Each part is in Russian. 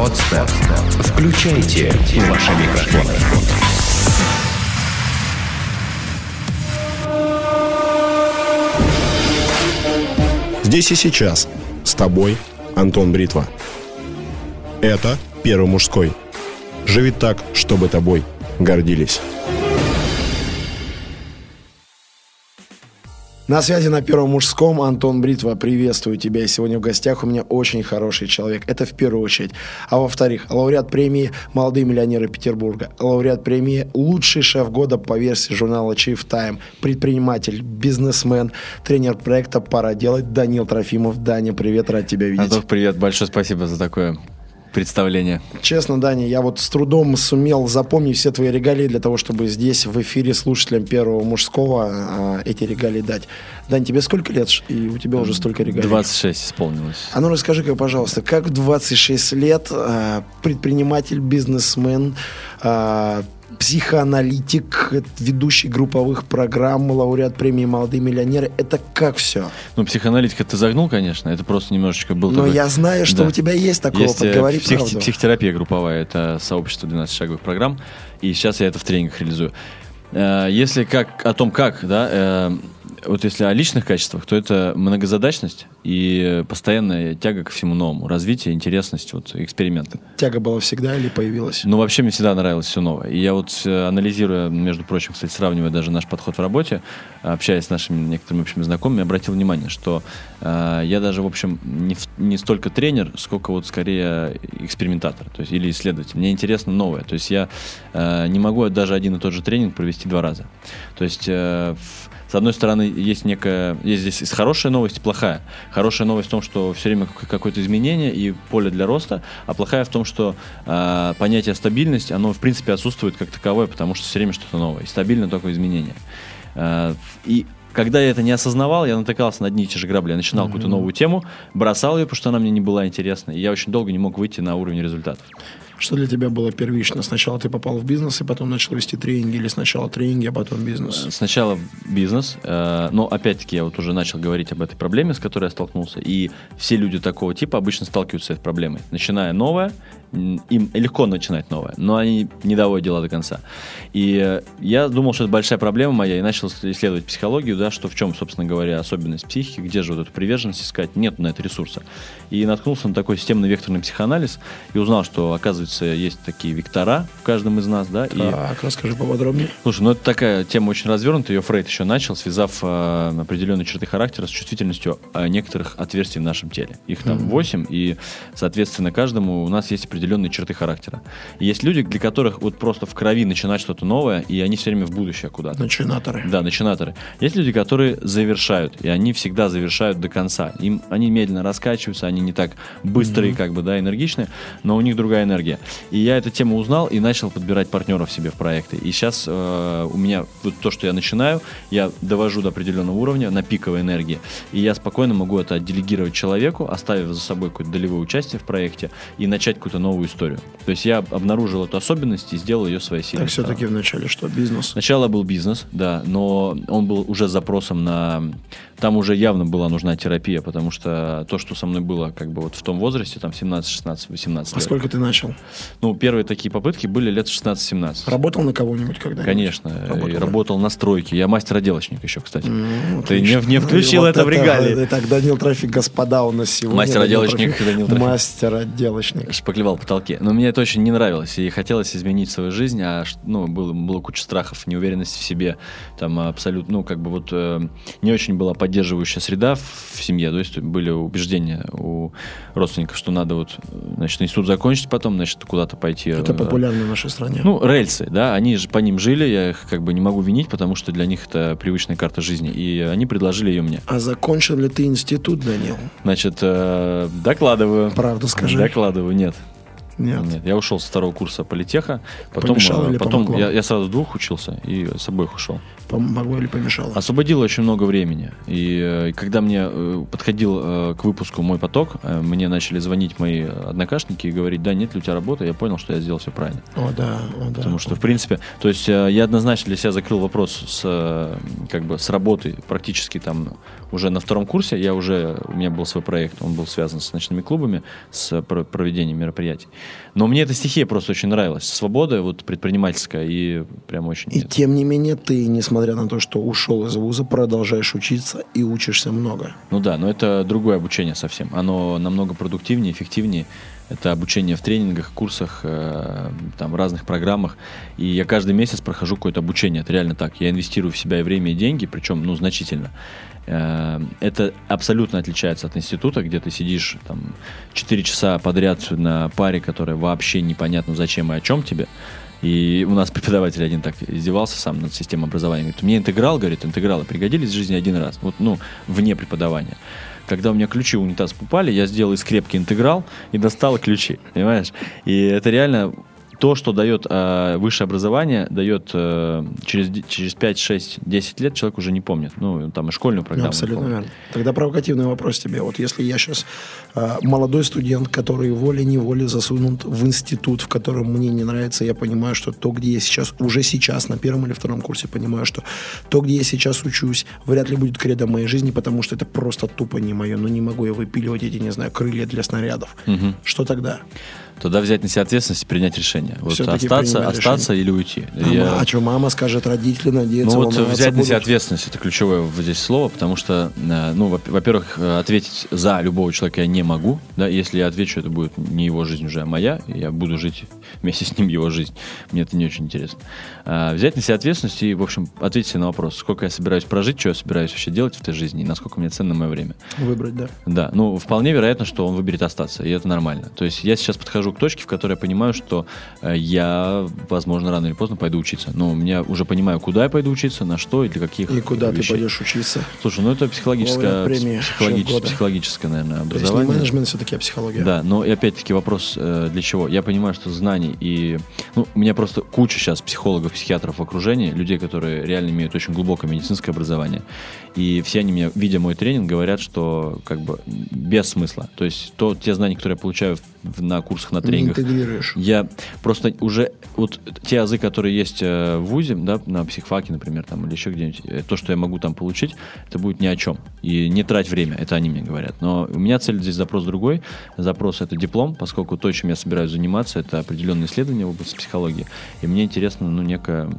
Подстер. Включайте ваши микрофоны. Здесь и сейчас. С тобой Антон Бритва. Это Первый мужской. Живи так, чтобы тобой гордились. На связи на Первом мужском Антон Бритва. Приветствую тебя. И сегодня в гостях у меня очень хороший человек. Это в первую очередь. А во-вторых, лауреат премии «Молодые миллионеры Петербурга», лауреат премии «Лучший шеф года» по версии журнала Chief Time, предприниматель, бизнесмен, тренер проекта «Пора делать» Данил Трофимов. Даня, привет, рад тебя видеть. Антох, привет. Большое спасибо за такое представление. Честно, Даня, я вот с трудом сумел запомнить все твои регалии для того, чтобы здесь в эфире слушателям первого мужского а, эти регалии дать. Дань, тебе сколько лет? И у тебя уже столько регалий. 26 исполнилось. А ну расскажи-ка, пожалуйста, как в 26 лет а, предприниматель, бизнесмен, а, психоаналитик, ведущий групповых программ, лауреат премии «Молодые миллионеры». Это как все? Ну, психоаналитика ты загнул, конечно. Это просто немножечко был Но такой... я знаю, что Да. у тебя есть такой Есть опыт. э, Говори псих- правду. психотерапия групповая, это сообщество 12-шаговых программ, и сейчас я это в тренингах реализую. Э, Если как о том, как, да, э, вот если о личных качествах, то это многозадачность и постоянная тяга ко всему новому, развитие, интересность, вот эксперименты. Тяга была всегда или появилась? Ну, вообще мне всегда нравилось все новое. И я вот, э, анализируя, между прочим, кстати, сравнивая даже наш подход в работе, общаясь с нашими некоторыми общими знакомыми, обратил внимание, что э, я даже, в общем, не, в- не столько тренер, сколько вот скорее экспериментатор, то есть или исследователь. Мне интересно новое. То есть я э, не могу даже один и тот же тренинг провести два раза. То есть э, в- с одной стороны, есть некая, есть здесь хорошая новость и плохая. Хорошая новость в том, что все время как- какое-то изменение и поле для роста, а плохая в том, что э, понятие стабильность, оно в принципе отсутствует как таковое, потому что все время что-то новое. И стабильно только изменение. Э, и когда я это не осознавал, я натыкался на одни и те же грабли. Я начинал какую-то новую тему, бросал ее, потому что она мне не была интересна. И я очень долго не мог выйти на уровень результатов. Что для тебя было первично? Сначала ты попал в бизнес и потом начал вести тренинги, или сначала тренинги, а потом бизнес? Сначала бизнес, э, но опять-таки я вот уже начал говорить об этой проблеме, с которой я столкнулся, и все люди такого типа обычно сталкиваются с этой проблемой. Начиная новое, им легко начинать новое, но они не доводят дела до конца. И э, я думал, что это большая проблема моя, и начал исследовать психологию, да, что в чем, собственно говоря, особенность психики, где же вот эту приверженность искать, нет на это ресурса. И наткнулся на такой системно-векторный психоанализ, и узнал, что, оказывается, есть такие вектора в каждом из нас, да, и Так, расскажи поподробнее. Слушай, ну это такая тема очень развернутая, ее Фрейд еще начал, связав э, определенные черты характера с чувствительностью э, некоторых отверстий в нашем теле. Их там 8, и, соответственно, каждому у нас есть определенные черты характера. И есть люди, для которых вот просто в крови начинать что-то новое, и они все время в будущее куда-то. Начинаторы. Да, начинаторы. Есть люди, которые завершают, и они всегда завершают до конца. Им, они медленно раскачиваются, они не так быстрые, как бы, да, энергичные, но у них другая энергия. И я эту тему узнал и начал подбирать партнеров себе в проекты. И сейчас э, у меня вот то, что я начинаю, я довожу до определенного уровня на пиковой энергии, и я спокойно могу это отделегировать человеку, оставив за собой какое-то долевое участие в проекте и начать какую-то новую историю. То есть я обнаружил эту особенность и сделал ее своей силой. Так все-таки вначале что? Бизнес? Сначала был бизнес, да, но он был уже с запросом на... Там уже явно была нужна терапия, потому что то, что со мной было как бы вот в том возрасте, там 17, 16, 18 А лет. сколько ты начал? Ну, первые такие попытки были лет 16-17. Работал на кого-нибудь когда Конечно, Работал, да? работал на стройке. Я мастер-отделочник еще, кстати. Ну, Ты не, отлично. не включил Вот это в регалии. Итак, Данил Трафик, господа, у нас сегодня. Мастер-отделочник Данил Трофимов. Мастер-отделочник. шпаклевал в потолке. Но мне это очень не нравилось, и хотелось изменить свою жизнь, а ну, было, было куча страхов, неуверенности в себе, там абсолютно, ну, как бы вот э, не очень была поддерживающая среда в, в семье, то есть были убеждения у родственников, что надо вот, значит, институт закончить потом, значит, куда-то пойти. Это популярно в нашей стране. Ну, рельсы, да, они же по ним жили, я их как бы не могу винить, потому что для них это привычная карта жизни, и они предложили ее мне. А закончил ли ты институт, Данил? Значит, э, докладываю. Правду скажи. Докладываю, нет. Нет. Нет, я ушел со второго курса политеха, потом, Помешало или потом помогло? я, я сразу в двух учился и с обоих ушел. Помогло или помешало? Освободило очень много времени. И э, когда мне э, подходил э, к выпуску мой поток, мне начали звонить мои однокашники и говорить, да, нет ли у тебя работы, я понял, что я сделал все правильно. О, да, о, да. Потому что, в принципе, то есть я однозначно для себя закрыл вопрос с, как бы, с работой практически там уже на втором курсе. Я уже, у меня был свой проект, он был связан с ночными клубами, с про- проведением мероприятий. Но мне эта стихия просто очень нравилась. Свобода вот предпринимательская и прям очень... И тем не менее ты, несмотря на то, что ушел из вуза, продолжаешь учиться и учишься много. Ну да, но это другое обучение совсем. Оно намного продуктивнее, эффективнее. Это обучение в тренингах, курсах, э, там, разных программах. И я каждый месяц прохожу какое-то обучение. Это реально так. Я инвестирую в себя и время, и деньги, причем, ну, значительно. Э, это абсолютно отличается от института, где ты сидишь там 4 часа подряд на паре, которая вообще непонятно зачем и о чем тебе. И у нас преподаватель один так издевался сам над системой образования. Говорит, мне интеграл, говорит, интегралы пригодились в жизни один раз. Вот, ну, вне преподавания. Когда у меня ключи в унитаз попали, я сделал из скрепки интеграл и достал ключи, понимаешь? И это реально то, что дает э, высшее образование, дает э, через, через 5, 6, 10 лет человек уже не помнит. Ну, там и школьную программу. Ну, абсолютно верно. Тогда провокативный вопрос тебе. Вот если я сейчас э, молодой студент, который волей-неволей засунут в институт, в котором мне не нравится, я понимаю, что то, где я сейчас, уже сейчас, на первом или втором курсе, понимаю, что то, где я сейчас учусь, вряд ли будет кредо моей жизни, потому что это просто тупо не мое. Но не могу я выпиливать эти, не знаю, крылья для снарядов. Угу. Что тогда? Тогда взять на себя ответственность и принять решение. Вот остаться, остаться или уйти. А, я... а что мама скажет, родители надеются, Ну вот взять на себя ответственность, это ключевое здесь слово, потому что, э, ну, во-первых, э, ответить за любого человека я не могу, да, если я отвечу, это будет не его жизнь уже, а моя, и я буду жить вместе с ним его жизнь. Мне это не очень интересно. А, взять на себя ответственность и, в общем, ответить на вопрос, сколько я собираюсь прожить, что я собираюсь вообще делать в этой жизни, и насколько мне ценно мое время. Выбрать, да. Да, ну, вполне вероятно, что он выберет остаться, и это нормально. То есть я сейчас подхожу прихожу к точке, в которой я понимаю, что э, я, возможно, рано или поздно пойду учиться. Но я уже понимаю, куда я пойду учиться, на что и для каких И куда вещей. ты пойдешь учиться? Слушай, ну это психологическое, психологическое, психологическое, наверное, образование. То есть не менеджмент, все-таки а психология. Да, но и опять-таки вопрос э, для чего? Я понимаю, что знаний и... Ну, у меня просто куча сейчас психологов, психиатров в окружении, людей, которые реально имеют очень глубокое медицинское образование. И все они мне, видя мой тренинг, говорят, что как бы без смысла. То есть то, те знания, которые я получаю в, на курсах, на тренингах, не интегрируешь. я просто уже вот те азы, которые есть э, в ВУЗе, да, на психфаке, например, там, или еще где-нибудь, э, то, что я могу там получить, это будет ни о чем. И не трать время, это они мне говорят. Но у меня цель здесь запрос другой. Запрос это диплом, поскольку то, чем я собираюсь заниматься, это определенные исследования в области психологии. И мне интересно, ну, некая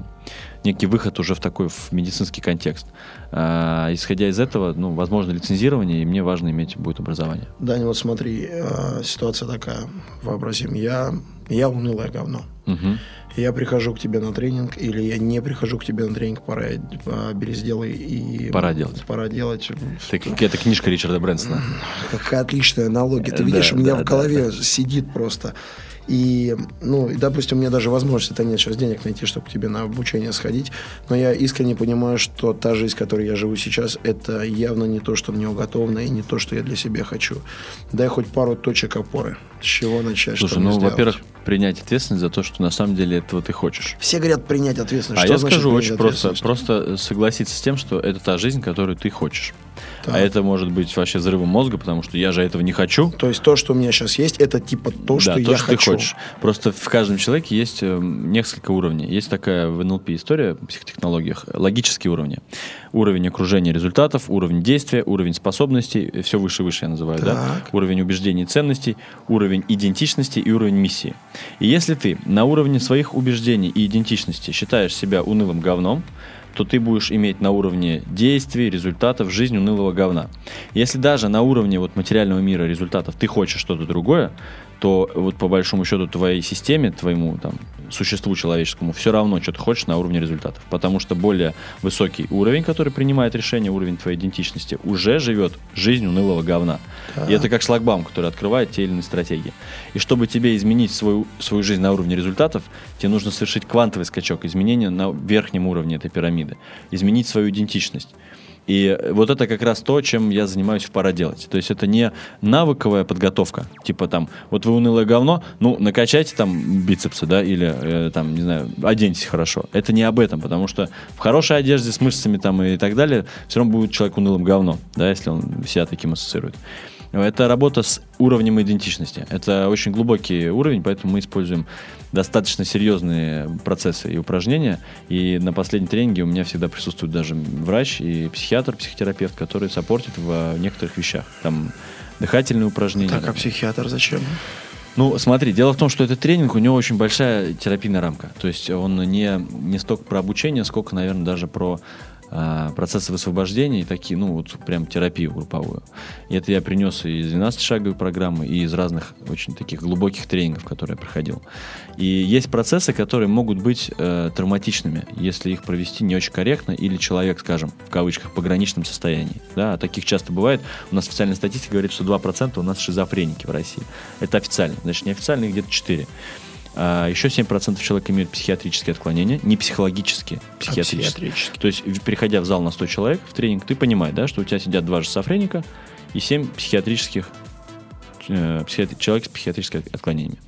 некий выход уже в такой в медицинский контекст. А, исходя из этого, ну, возможно, лицензирование, и мне важно иметь будет образование. Даня, вот смотри, э, ситуация такая, вообразим, я, я унылое говно. Угу. Я прихожу к тебе на тренинг, или я не прихожу к тебе на тренинг, пора а, сделай и... Пора делать. Пора делать. Это книжка Ричарда Брэнсона. Какая отличная аналогия. Ты видишь, да, у меня да, в голове да, сидит просто. И, ну, и, допустим, у меня даже возможности-то нет сейчас денег найти, чтобы тебе на обучение сходить. Но я искренне понимаю, что та жизнь, в которой я живу сейчас, это явно не то, что мне уготовано, и не то, что я для себя хочу. Дай хоть пару точек опоры. С чего начать? Слушай, ну, во-первых, принять ответственность за то, что на самом деле этого ты хочешь. Все говорят принять ответственность. А что я скажу очень просто. Просто согласиться с тем, что это та жизнь, которую ты хочешь. Так. А это может быть вообще взрывом мозга, потому что я же этого не хочу. То есть то, что у меня сейчас есть, это типа то, что да, я то, что хочу. ты хочешь. Просто в каждом человеке есть э, несколько уровней. Есть такая в НЛП история в психотехнологиях. Логические уровни. Уровень окружения результатов, уровень действия, уровень способностей. Все выше и выше я называю. Да? Уровень убеждений и ценностей, уровень идентичности и уровень миссии. И если ты на уровне своих убеждений и идентичности считаешь себя унылым говном, то ты будешь иметь на уровне действий, результатов жизнь унылого говна. Если даже на уровне вот материального мира результатов ты хочешь что-то другое, то вот по большому счету твоей системе, твоему там существу человеческому все равно, что ты хочешь на уровне результатов. Потому что более высокий уровень, который принимает решение, уровень твоей идентичности, уже живет жизнь унылого говна. Да. И это как шлагбаум, который открывает те или иные стратегии. И чтобы тебе изменить свою, свою жизнь на уровне результатов, тебе нужно совершить квантовый скачок, изменения на верхнем уровне этой пирамиды, изменить свою идентичность. И вот это как раз то, чем я занимаюсь в «Пора делать». То есть это не навыковая подготовка, типа там, вот вы унылое говно, ну, накачайте там бицепсы, да, или э, там, не знаю, оденьтесь хорошо. Это не об этом, потому что в хорошей одежде с мышцами там и так далее все равно будет человек унылым говно, да, если он себя таким ассоциирует. Это работа с уровнем идентичности. Это очень глубокий уровень, поэтому мы используем достаточно серьезные процессы и упражнения. И на последнем тренинге у меня всегда присутствует даже врач и психиатр, психотерапевт, который саппортит в некоторых вещах. Там дыхательные упражнения. Так, а психиатр зачем? Ну, смотри, дело в том, что этот тренинг, у него очень большая терапийная рамка. То есть он не, не столько про обучение, сколько, наверное, даже про процессы высвобождения и такие, ну, вот прям терапию групповую. И это я принес и из 12-шаговой программы, и из разных очень таких глубоких тренингов, которые я проходил. И есть процессы, которые могут быть э, травматичными, если их провести не очень корректно, или человек, скажем, в кавычках, в пограничном состоянии. Да, таких часто бывает. У нас официальная статистика говорит, что 2% у нас шизофреники в России. Это официально. Значит, неофициально где-то 4%. А еще 7% человек имеют психиатрические отклонения, не психологические, психиатрические. А психиатрические. То есть, переходя в зал на 100 человек в тренинг, ты понимаешь, да, что у тебя сидят два шизофреника и 7 психиатрических э, психиатри- человек с психиатрическими отклонениями.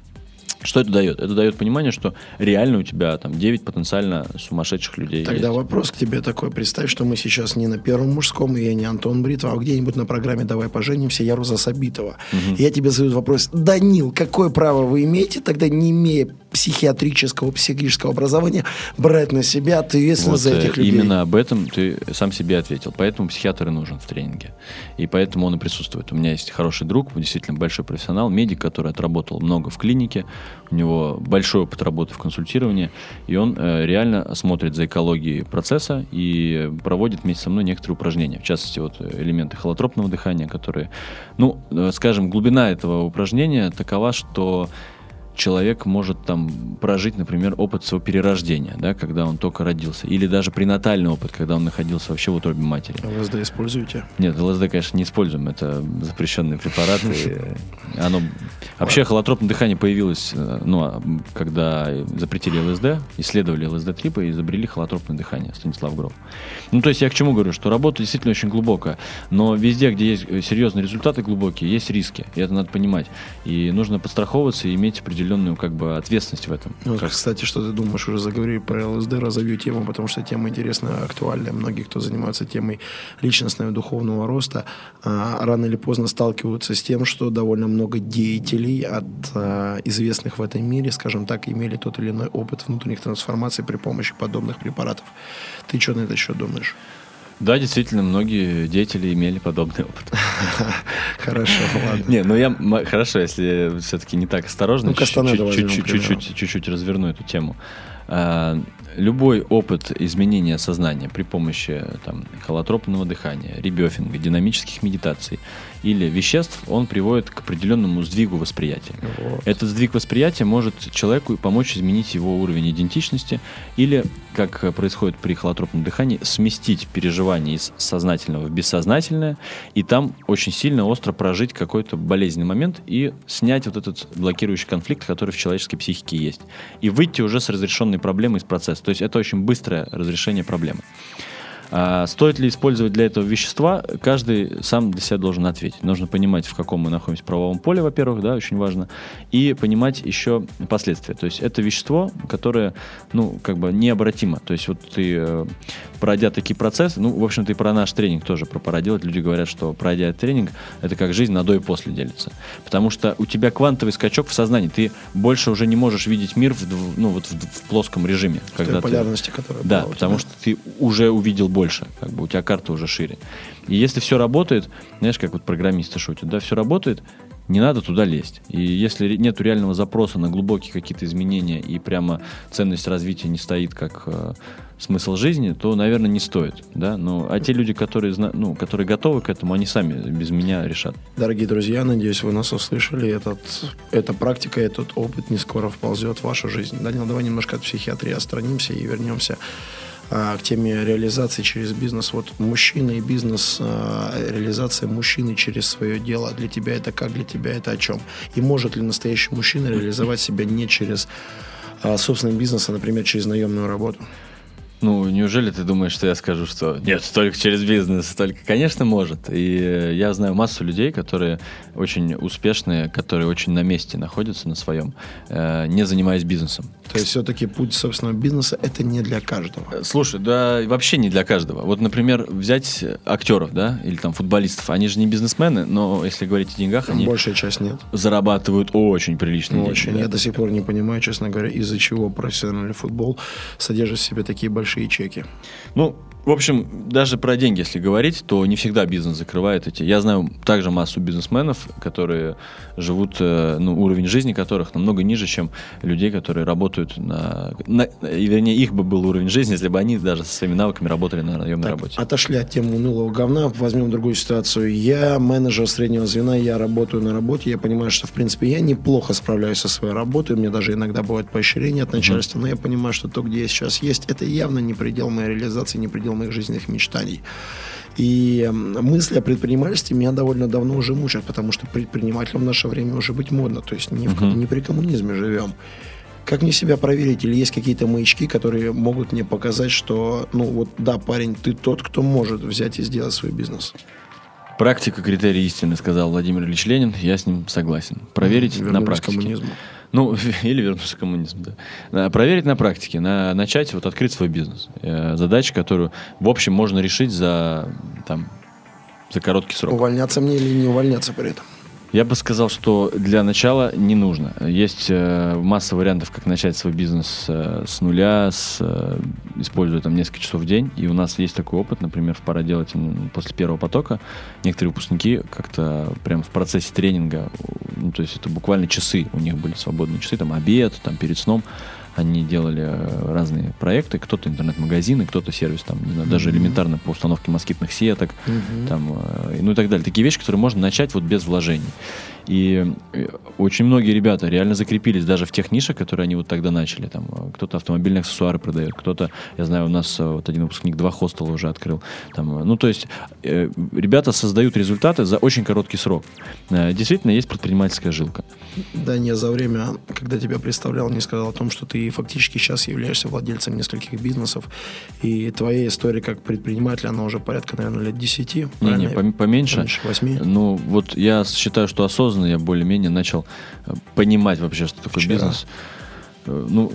Что это дает? Это дает понимание, что реально у тебя там 9 потенциально сумасшедших людей Тогда есть. вопрос к тебе такой. Представь, что мы сейчас не на Первом мужском, и я не Антон Бритва, а где-нибудь на программе «Давай поженимся» я Роза Сабитова. И я тебе задаю вопрос. Данил, какое право вы имеете, тогда не имея психиатрического, психического образования, брать на себя ответственность Вот, за э, этих людей? Именно об этом ты сам себе ответил. Поэтому психиатр и нужен в тренинге. И поэтому он и присутствует. У меня есть хороший друг, действительно большой профессионал, медик, который отработал много в клинике. У него большой опыт работы в консультировании. И он э, реально смотрит за экологией процесса и проводит вместе со мной некоторые упражнения. В частности, вот э, элементы холотропного дыхания, которые... Ну, э, скажем, глубина этого упражнения такова, что человек может там прожить, например, опыт своего перерождения, да, когда он только родился, или даже пренатальный опыт, когда он находился вообще в утробе матери. ЛСД используете? Нет, ЛСД, конечно, не используем, это запрещенный препарат. и Оно... Вообще холотропное дыхание появилось, э, ну, а, когда запретили ЛСД, исследовали ЛСД-3 и изобрели холотропное дыхание, Станислав Гров. Ну, то есть я к чему говорю, что работа действительно очень глубокая, но везде, где есть э, серьезные результаты глубокие, есть риски, и это надо понимать. И нужно подстраховываться и иметь определенную как бы ответственность в этом. Ну, Как- кстати, что ты думаешь, уже заговорили про ЛСД, разовью тему, потому что тема интересная, актуальная. Многие, кто занимается темой личностного и духовного роста, а, рано или поздно сталкиваются с тем, что довольно много деятелей от а, известных в этом мире, скажем так, имели тот или иной опыт внутренних трансформаций при помощи подобных препаратов. Ты что на это еще думаешь? Да, действительно, многие деятели имели подобный опыт. Хорошо, ладно. Не, ну я хорошо, если все-таки не так осторожно, Ну, чуть-чуть разверну эту тему. А, Любой опыт изменения сознания при помощи там, холотропного дыхания, ребёфинга, динамических медитаций или веществ, он приводит к определенному сдвигу восприятия. Вот. Этот сдвиг восприятия может человеку помочь изменить его уровень идентичности или, как э, происходит при холотропном дыхании, сместить переживание из сознательного в бессознательное и там очень сильно остро прожить какой-то болезненный момент и снять вот этот блокирующий конфликт, который в человеческой психике есть. И выйти уже с разрешенной проблемой из процесса. То есть это очень быстрое разрешение проблемы. А стоит ли использовать для этого вещества, каждый сам для себя должен ответить. Нужно понимать, в каком мы находимся правовом поле, во-первых, да, очень важно, и понимать еще последствия. То есть это вещество, которое, ну, как бы необратимо. То есть вот ты, э, пройдя такие процессы, ну, в общем-то, и про наш тренинг тоже, про пора делать, люди говорят, что пройдя тренинг, это как жизнь на до и после делится. Потому что у тебя квантовый скачок в сознании, ты больше уже не можешь видеть мир в, ну, вот в, в плоском режиме. В когда ты- полярности, которая да, потому что ты уже увидел больше, как бы у тебя карта уже шире. И если все работает, знаешь, как вот программисты шутят, да, все работает, не надо туда лезть. И если нет реального запроса на глубокие какие-то изменения и прямо ценность развития не стоит как э, смысл жизни, то, наверное, не стоит, да. Ну, а те люди, которые, ну, которые готовы к этому, они сами без меня решат. Дорогие друзья, надеюсь, вы нас услышали. Этот, эта практика, этот опыт не скоро вползет в вашу жизнь. Данил, давай немножко от психиатрии отстранимся и вернемся к теме реализации через бизнес. Вот мужчина и бизнес, а, реализация мужчины через свое дело. Для тебя это как? Для тебя это о чем? И может ли настоящий мужчина реализовать себя не через а, собственный бизнес, а, например, через наемную работу? Ну, неужели ты думаешь, что я скажу, что нет, только через бизнес, только, конечно, может. И э, я знаю массу людей, которые очень успешные, которые очень на месте находятся на своем, э, не занимаясь бизнесом. То есть все-таки путь собственного бизнеса это не для каждого. Э, Слушай, да вообще не для каждого. Вот, например, взять актеров, да, или там футболистов. Они же не бизнесмены, но если говорить о деньгах, они Большая часть нет. зарабатывают очень приличные Ну, деньги. очень. да. Я до сих пор не понимаю, честно говоря, из-за чего профессиональный футбол содержит в себе такие большие чеки. Ну, В общем, даже про деньги, если говорить, то не всегда бизнес закрывает эти. Я знаю также массу бизнесменов, которые живут, э, ну, уровень жизни которых намного ниже, чем людей, которые работают на, на... Вернее, их бы был уровень жизни, если бы они даже со своими навыками работали на наемной Так, работе. Отошли от темы унылого говна, возьмем другую ситуацию. Я менеджер среднего звена, я работаю на работе, я понимаю, что, в принципе, я неплохо справляюсь со своей работой, меня даже иногда бывают поощрения от начальства, но я понимаю, что то, где я сейчас есть, это явно не предел моей реализации, не предел моих жизненных мечтаний. И мысли о предпринимательстве меня довольно давно уже мучают, потому что предпринимателем в наше время уже быть модно, то есть не, в, ком- не при коммунизме живем. Как мне себя проверить? Или есть какие-то маячки, которые могут мне показать, что, ну вот, да, парень, ты тот, кто может взять и сделать свой бизнес? Практика критерий истины, сказал Владимир Ильич Ленин. Я с ним согласен. Проверить на Вернуться к практике. коммунизму. Ну, или вернуться к коммунизму, да. Проверить на практике, на, начать вот открыть свой бизнес. Э, задача, которую, в общем, можно решить за, там, за короткий срок. Увольняться мне или не увольняться при этом? Я бы сказал, что для начала не нужно. Есть э, масса вариантов, как начать свой бизнес э, с нуля, с, э, используя там несколько часов в день. И у нас есть такой опыт, например, в пора делать после первого потока. Некоторые выпускники как-то прям в процессе тренинга, ну, то есть это буквально часы, у них были свободные часы, там обед, там перед сном. Они делали э, разные проекты, кто-то интернет-магазины, кто-то сервис, там, не знаю, даже элементарно по установке москитных сеток, там, э, ну и так далее. Такие вещи, которые можно начать вот без вложений. И э, очень многие ребята реально закрепились даже в тех нишах, которые они вот тогда начали. Там э, кто-то автомобильные аксессуары продает, кто-то, я знаю, у нас э, вот один выпускник два хостела уже открыл. Там, ну, то есть э, ребята создают результаты за очень короткий срок. Э, действительно, есть предпринимательская жилка. Да, не за время, когда тебя представлял, не сказал о том, что ты фактически сейчас являешься владельцем нескольких бизнесов, и твоя история как предпринимателя, она уже порядка, наверное, лет 10, Не-не, правильно? пом- поменьше. Поменьше восьми. Ну, вот я считаю, что осознанно я более-менее начал э, понимать вообще, что такое Вчера. бизнес. Э, Ну,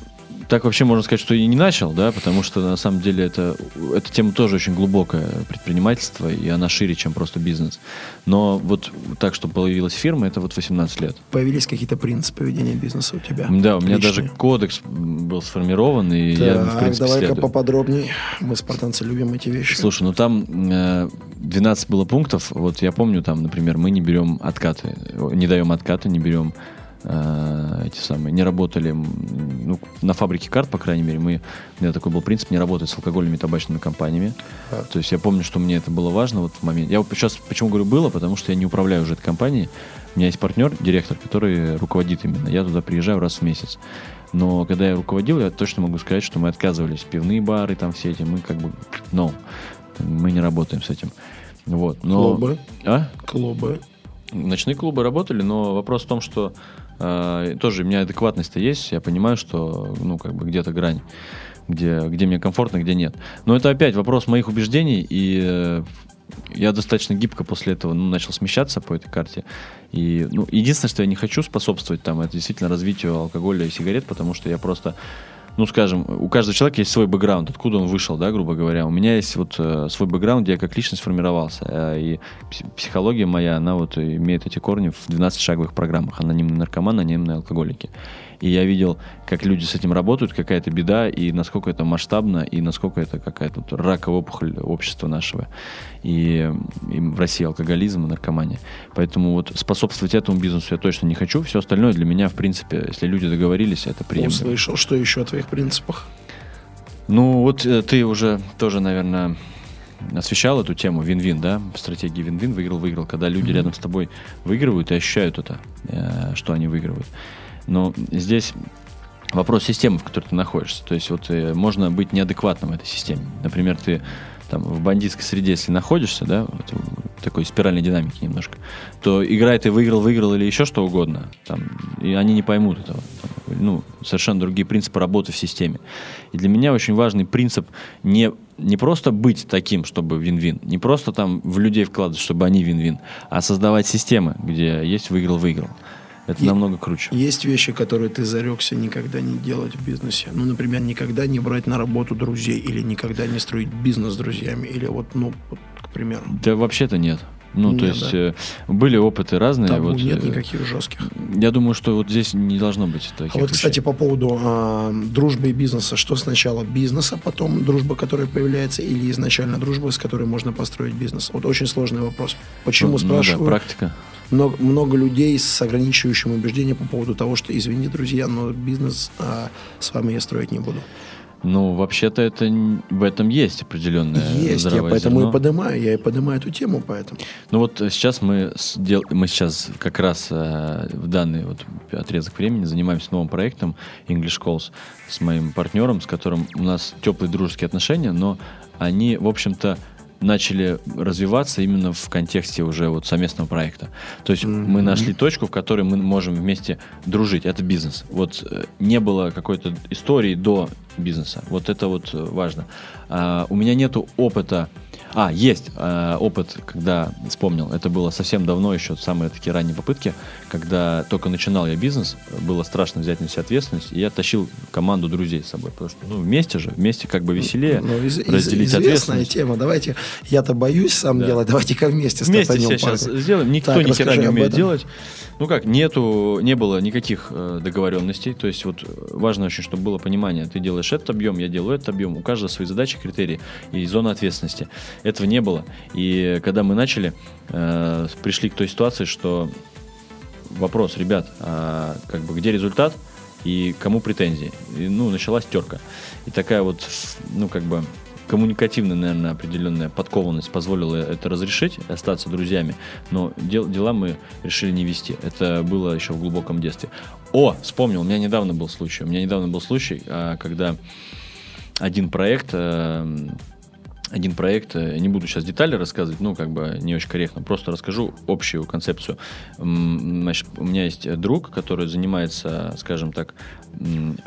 так вообще можно сказать, что и не начал, да, потому что на самом деле это, эта тема тоже очень глубокое предпринимательство, и она шире, чем просто бизнес. Но вот так, что появилась фирма, это вот 18 лет. Появились какие-то принципы ведения бизнеса у тебя? Да, у меня Личные? даже кодекс был сформирован, и я, им, в принципе, давай-ка следую. поподробнее. Мы, спартанцы, любим эти вещи. Слушай, ну там э, 12 было пунктов. Вот я помню, там, например, мы не берем откаты, э, не даем откаты, не берем э, эти самые, не работали, ну, на фабрике карт, по крайней мере, мы, у меня такой был принцип, не работать с алкогольными и табачными компаниями. Так. То есть я помню, что мне это было важно вот в момент. Я вот сейчас почему говорю было, потому что я не управляю уже этой компанией. У меня есть партнер, директор, который руководит именно. Я туда приезжаю раз в месяц. Но когда я руководил, я точно могу сказать, что мы отказывались. Пивные бары, там все эти, мы как бы, no, мы не работаем с этим. Вот. Но... Клубы. А? Клубы. Ночные клубы работали, но вопрос в том, что э, тоже у меня адекватность-то есть, я понимаю, что, ну, как бы где-то грань, где, где мне комфортно, где нет. Но это опять вопрос моих убеждений, и э, я достаточно гибко после этого ну, начал смещаться по этой карте. И ну, единственное, что я не хочу способствовать там, это действительно развитию алкоголя и сигарет, потому что я просто ну, скажем, у каждого человека есть свой бэкграунд, откуда он вышел, да, грубо говоря. У меня есть вот э, свой бэкграунд, где я как личность формировался. Э, и пси- психология моя, она вот имеет эти корни в 12-шаговых программах. Анонимные наркоманы, анонимные алкоголики. И я видел, как люди с этим работают, какая это беда, и насколько это масштабно, и насколько это какая-то вот раковая опухоль общества нашего. И, и в России алкоголизм и наркомания. Поэтому вот способствовать этому бизнесу я точно не хочу. Все остальное для меня, в принципе, если люди договорились, это приемлемо. Услышал, что еще о твоих принципах? Ну, вот э, ты уже тоже, наверное, освещал эту тему вин-вин, да? Стратегии вин-вин, выиграл-выиграл. Когда люди рядом с тобой выигрывают и ощущают это, э, что они выигрывают. Но здесь вопрос системы, в которой ты находишься. То есть вот э, можно быть неадекватным в этой системе. Например, ты там в бандитской среде, если находишься, да, вот в такой спиральной динамике немножко, то играй ты выиграл, выиграл или еще что угодно, там, и они не поймут этого. Там, ну, совершенно другие принципы работы в системе. И для меня очень важный принцип не, не просто быть таким, чтобы вин-вин, не просто там в людей вкладывать, чтобы они вин-вин, а создавать системы, где есть выиграл-выиграл. Это И- намного круче. Есть вещи, которые ты зарекся никогда не делать в бизнесе. Ну, например, никогда не брать на работу друзей или никогда не строить бизнес с друзьями. Или вот, ну, вот, к примеру. Да вообще-то нет. Ну, то Нет, есть да. э, были опыты разные. Табу вот, нет э, никаких жестких. Я думаю, что вот здесь не должно быть таких А вот, вещей. кстати, по поводу а, дружбы и бизнеса. Что сначала бизнеса, потом дружба, которая появляется, или изначально дружба, с которой можно построить бизнес? Вот очень сложный вопрос. Почему, Ну, ну да, спрашиваю? практика. много, много людей с ограничивающим убеждением по поводу того, что, извините, друзья, но бизнес а, с вами я строить не буду. Ну, вообще-то это в этом есть определенное Есть, я поэтому зерно. и поднимаю, я и поднимаю эту тему, поэтому. Ну вот э, сейчас мы, сдел- мы сейчас как раз э, в данный вот отрезок времени занимаемся новым проектом English Calls с моим партнером, с которым у нас теплые дружеские отношения, но они, в общем-то, начали развиваться именно в контексте уже вот совместного проекта. То есть мы нашли точку, в которой мы можем вместе дружить. Это бизнес. Вот э, не было какой-то истории до бизнеса. Вот это вот э, важно. А, у меня нету опыта. А, есть э, опыт, когда вспомнил. Это было совсем давно еще, самые такие ранние попытки, когда только начинал я бизнес, было страшно взять на себя ответственность, и я тащил команду друзей с собой, потому что ну вместе же, вместе как бы веселее Ну, из- из- разделить известная ответственность. тема. Давайте, я-то боюсь сам Да. делать, давайте-ка вместе Вместе все сейчас сделаем. Никто Так, ни хера не умеет делать. Ну как, нету, не было никаких э, договоренностей. То есть вот э, важно очень, чтобы было понимание. Ты делаешь этот объем, я делаю этот объем. У каждого свои задачи, критерии и зона ответственности. Этого не было. И когда мы начали, э, пришли к той ситуации, что вопрос, ребят, а как бы где результат и кому претензии? И, ну, началась терка. И такая вот, ну, как бы коммуникативная, наверное, определенная подкованность позволила это разрешить, остаться друзьями, но дел- дела мы решили не вести. Это было еще в глубоком детстве. О, вспомнил, у меня недавно был случай. У меня недавно был случай, а, когда один проект, э, один проект, э, не буду сейчас детали рассказывать, ну, как бы не очень корректно, просто расскажу общую концепцию. Значит, у меня есть друг, который занимается, скажем так,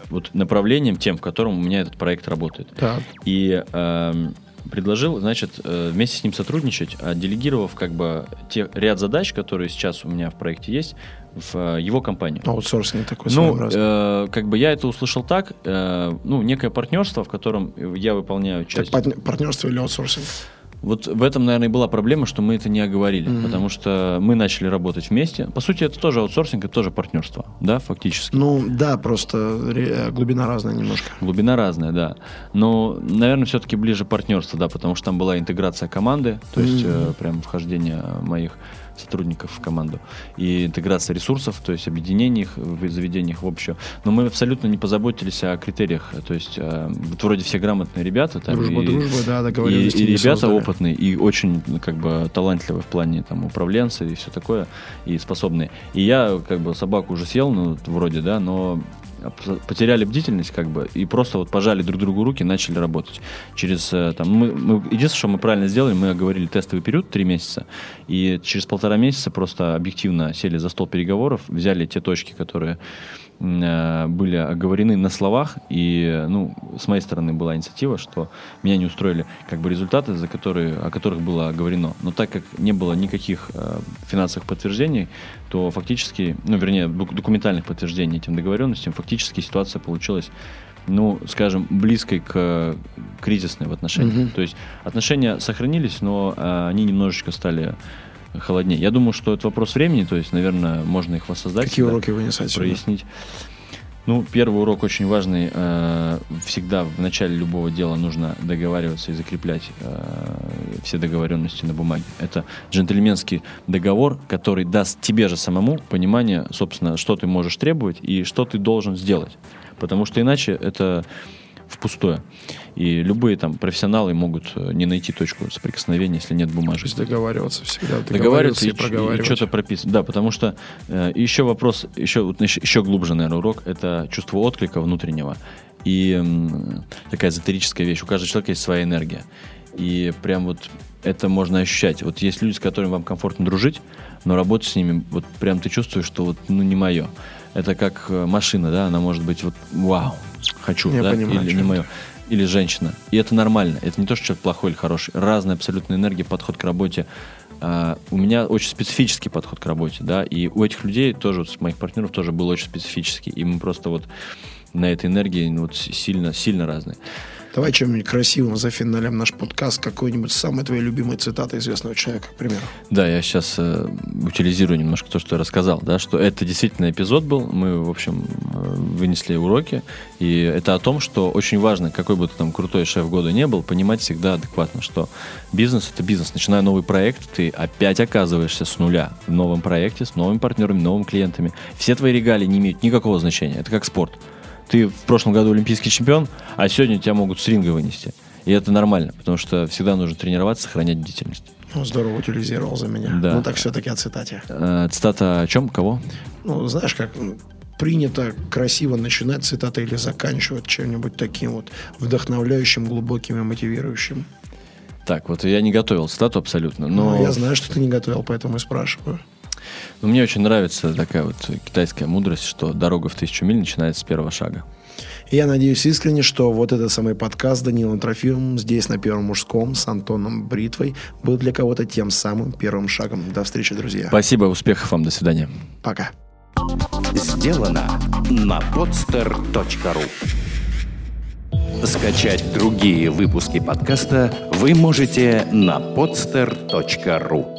вот направлением тем, в котором у меня этот проект работает. Так. И эм, предложил, значит, э, вместе с ним сотрудничать, а делегировав как бы те ряд задач, которые сейчас у меня в проекте есть, в э, его компанию. Аутсорсинг такой Ну, э, как бы я это услышал так, э, ну, некое партнерство, в котором я выполняю Так, часть. партн- партнерство или аутсорсинг? Вот в этом, наверное, и была проблема, что мы это не оговорили, Мгм. потому что мы начали работать вместе. По сути, это тоже аутсорсинг, это тоже партнерство, да, фактически. Ну, да, просто ре- глубина разная немножко. Глубина разная, да. Но, наверное, все-таки ближе партнерство, да, потому что там была интеграция команды, то есть Мгм. э, прям вхождение моих сотрудников в команду. И интеграция ресурсов, то есть объединение их, в- заведение их в общую. Но мы абсолютно не позаботились о критериях. То есть э, вот вроде все грамотные ребята. Там, Дружба, и, дружба, да, и, договоренности и не ребята создали. опытные, и очень ну, как бы талантливые в плане там управленцы и все такое, и способные. И я как бы собаку уже съел, ну, вроде, да, но потеряли бдительность как бы и просто вот пожали друг другу руки, начали работать. Через э, там мы, мы- единственное, что мы правильно сделали, мы оговорили тестовый период три месяца, и через полтора месяца просто объективно сели за стол переговоров, взяли те точки, которые были оговорены на словах, и, э, ну, с моей стороны была инициатива, что меня не устроили как бы результаты, за которые, о которых было оговорено. Но так как не было никаких э, финансовых подтверждений, то фактически, ну, вернее, док- документальных подтверждений этим договоренностям, фактически ситуация получилась ну, скажем, близкой к э, кризисной в отношениях. Мгм. То есть отношения сохранились, но э, они немножечко стали холоднее. Я думаю, что это вопрос времени, то есть, наверное, можно их воссоздать. Какие да, уроки вынес отсюда? прояснить. Ну, первый урок очень важный. Э, Всегда в начале любого дела нужно договариваться и закреплять э, все договоренности на бумаге. Это джентльменский договор, который даст тебе же самому понимание, собственно, что ты можешь требовать и что ты должен сделать. Потому что иначе это впустое. И любые там профессионалы могут э, не найти точку соприкосновения, если нет То бумажек есть договариваться всегда. договариваться и, и проговаривать. что-то прописывать. Да, потому что э, еще вопрос, еще, еще, глубже, наверное, урок, это чувство отклика внутреннего. И м, такая эзотерическая вещь. У каждого человека есть своя энергия. И прям вот это можно ощущать. Вот есть люди, с которыми вам комфортно дружить, но работать с ними, вот прям ты чувствуешь, что вот, ну, не мое. Это как э, машина, да, она может быть вот, вау, хочу, Я да, понимаю, или не мое. Или женщина. И это нормально. Это не то, что человек плохой или хороший. Разная абсолютно энергия, подход к работе. А, у меня очень специфический подход к работе, да, и у этих людей тоже, вот, с моих партнеров тоже был очень специфический. И мы просто вот на этой энергии ну, вот сильно, сильно разные. Давай чем-нибудь красивым зафиналим наш подкаст. Какой-нибудь самой твоей любимой цитаты известного человека, к примеру. Да, я сейчас э, утилизирую немножко то, что я рассказал, да, что это действительно эпизод был. Мы, в общем, э, вынесли уроки. И это о том, что очень важно, какой бы ты там крутой шеф года не был, понимать всегда адекватно, что бизнес это бизнес. Начиная новый проект, ты опять оказываешься с нуля в новом проекте, с новыми партнерами, новыми клиентами. Все твои регалии не имеют никакого значения. Это как спорт ты в прошлом году олимпийский чемпион, а сегодня тебя могут с ринга вынести. И это нормально, потому что всегда нужно тренироваться, сохранять бдительность. Ну, здорово утилизировал за меня. Да. Ну, так все-таки о цитате. Э, цитата о чем? Кого? Ну, знаешь, как принято красиво начинать цитаты или заканчивать чем-нибудь таким вот вдохновляющим, глубоким и мотивирующим. Так, вот я не готовил цитату абсолютно, но... Ну, я знаю, что ты не готовил, поэтому и спрашиваю. Но мне очень нравится такая вот китайская мудрость, что дорога в тысячу миль начинается с первого шага. Я надеюсь искренне, что вот этот самый подкаст Данилом Трофимовым здесь на Первом мужском с Антоном Бритвой был для кого-то тем самым первым шагом. До встречи, друзья. Спасибо, успехов вам, до свидания. Пока. Сделано на podster.ru Скачать другие выпуски подкаста вы можете на podster.ru